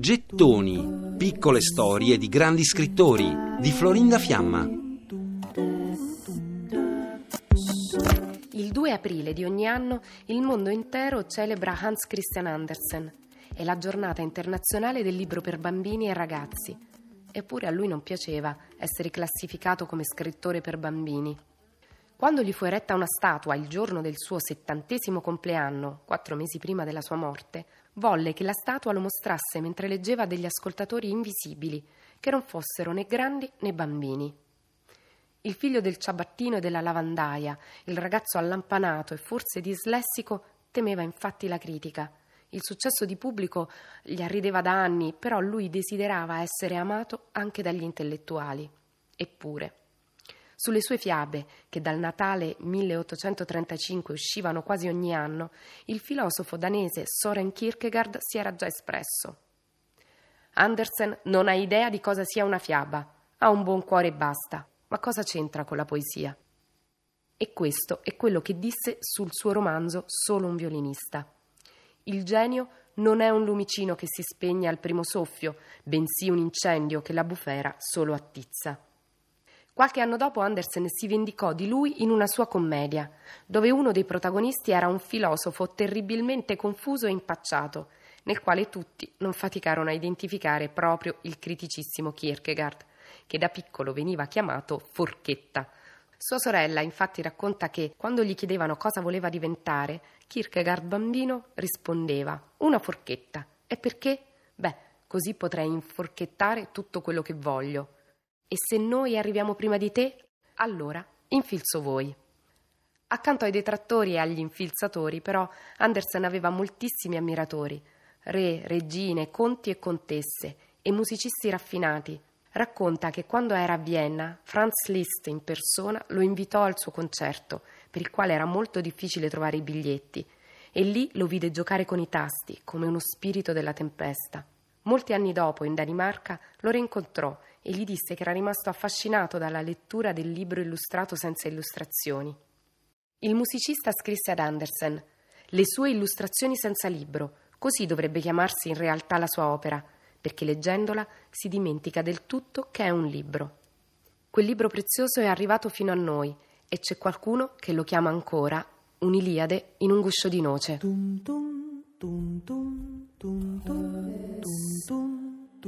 Gettoni, piccole storie di grandi scrittori di Florinda Fiamma. Il 2 aprile di ogni anno il mondo intero celebra Hans Christian Andersen. È la giornata internazionale del libro per bambini e ragazzi. Eppure a lui non piaceva essere classificato come scrittore per bambini. Quando gli fu eretta una statua il giorno del suo settantesimo compleanno, quattro mesi prima della sua morte, volle che la statua lo mostrasse mentre leggeva degli ascoltatori invisibili, che non fossero né grandi né bambini. Il figlio del ciabattino e della lavandaia, il ragazzo allampanato e forse dislessico, temeva infatti la critica. Il successo di pubblico gli arrideva da anni, però lui desiderava essere amato anche dagli intellettuali. Eppure, sulle sue fiabe, che dal Natale 1835 uscivano quasi ogni anno, il filosofo danese Soren Kierkegaard si era già espresso. Andersen non ha idea di cosa sia una fiaba, ha un buon cuore e basta, ma cosa c'entra con la poesia? E questo è quello che disse sul suo romanzo Solo un violinista. Il genio non è un lumicino che si spegne al primo soffio, bensì un incendio che la bufera solo attizza. Qualche anno dopo Andersen si vendicò di lui in una sua commedia, dove uno dei protagonisti era un filosofo terribilmente confuso e impacciato, nel quale tutti non faticarono a identificare proprio il criticissimo Kierkegaard, che da piccolo veniva chiamato Forchetta. Sua sorella infatti racconta che quando gli chiedevano cosa voleva diventare, Kierkegaard bambino rispondeva una forchetta. E perché? Beh, così potrei inforchettare tutto quello che voglio. E se noi arriviamo prima di te, allora infilzo voi. Accanto ai detrattori e agli infilzatori, però, Andersen aveva moltissimi ammiratori, re, regine, conti e contesse, e musicisti raffinati. Racconta che quando era a Vienna, Franz Liszt in persona lo invitò al suo concerto, per il quale era molto difficile trovare i biglietti, e lì lo vide giocare con i tasti, come uno spirito della tempesta. Molti anni dopo, in Danimarca, lo rincontrò e gli disse che era rimasto affascinato dalla lettura del libro illustrato senza illustrazioni. Il musicista scrisse ad Andersen le sue illustrazioni senza libro, così dovrebbe chiamarsi in realtà la sua opera, perché leggendola si dimentica del tutto che è un libro. Quel libro prezioso è arrivato fino a noi e c'è qualcuno che lo chiama ancora un'Iliade in un guscio di noce. Tum, tum, tum,